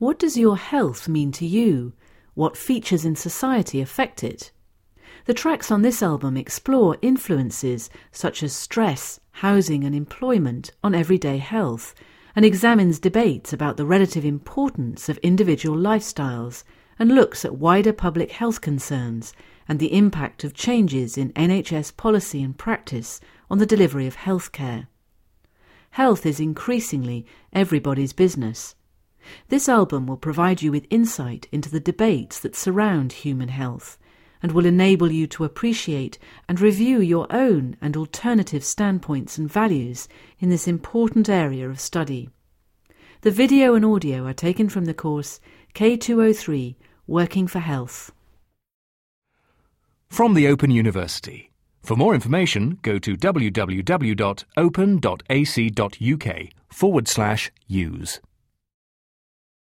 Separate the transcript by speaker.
Speaker 1: What does your health mean to you? What features in society affect it? The tracks on this album explore influences such as stress, housing, and employment on everyday health, and examines debates about the relative importance of individual lifestyles, and looks at wider public health concerns and the impact of changes in NHS policy and practice on the delivery of healthcare. Health is increasingly everybody's business. This album will provide you with insight into the debates that surround human health and will enable you to appreciate and review your own and alternative standpoints and values in this important area of study. The video and audio are taken from the course K203 Working for Health.
Speaker 2: From the Open University. For more information, go to www.open.ac.uk forward slash use.